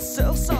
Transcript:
myself some